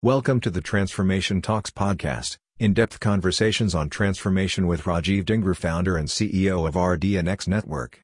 Welcome to the Transformation Talks podcast, in-depth conversations on transformation with Rajiv Dingra, founder and CEO of RDNX Network.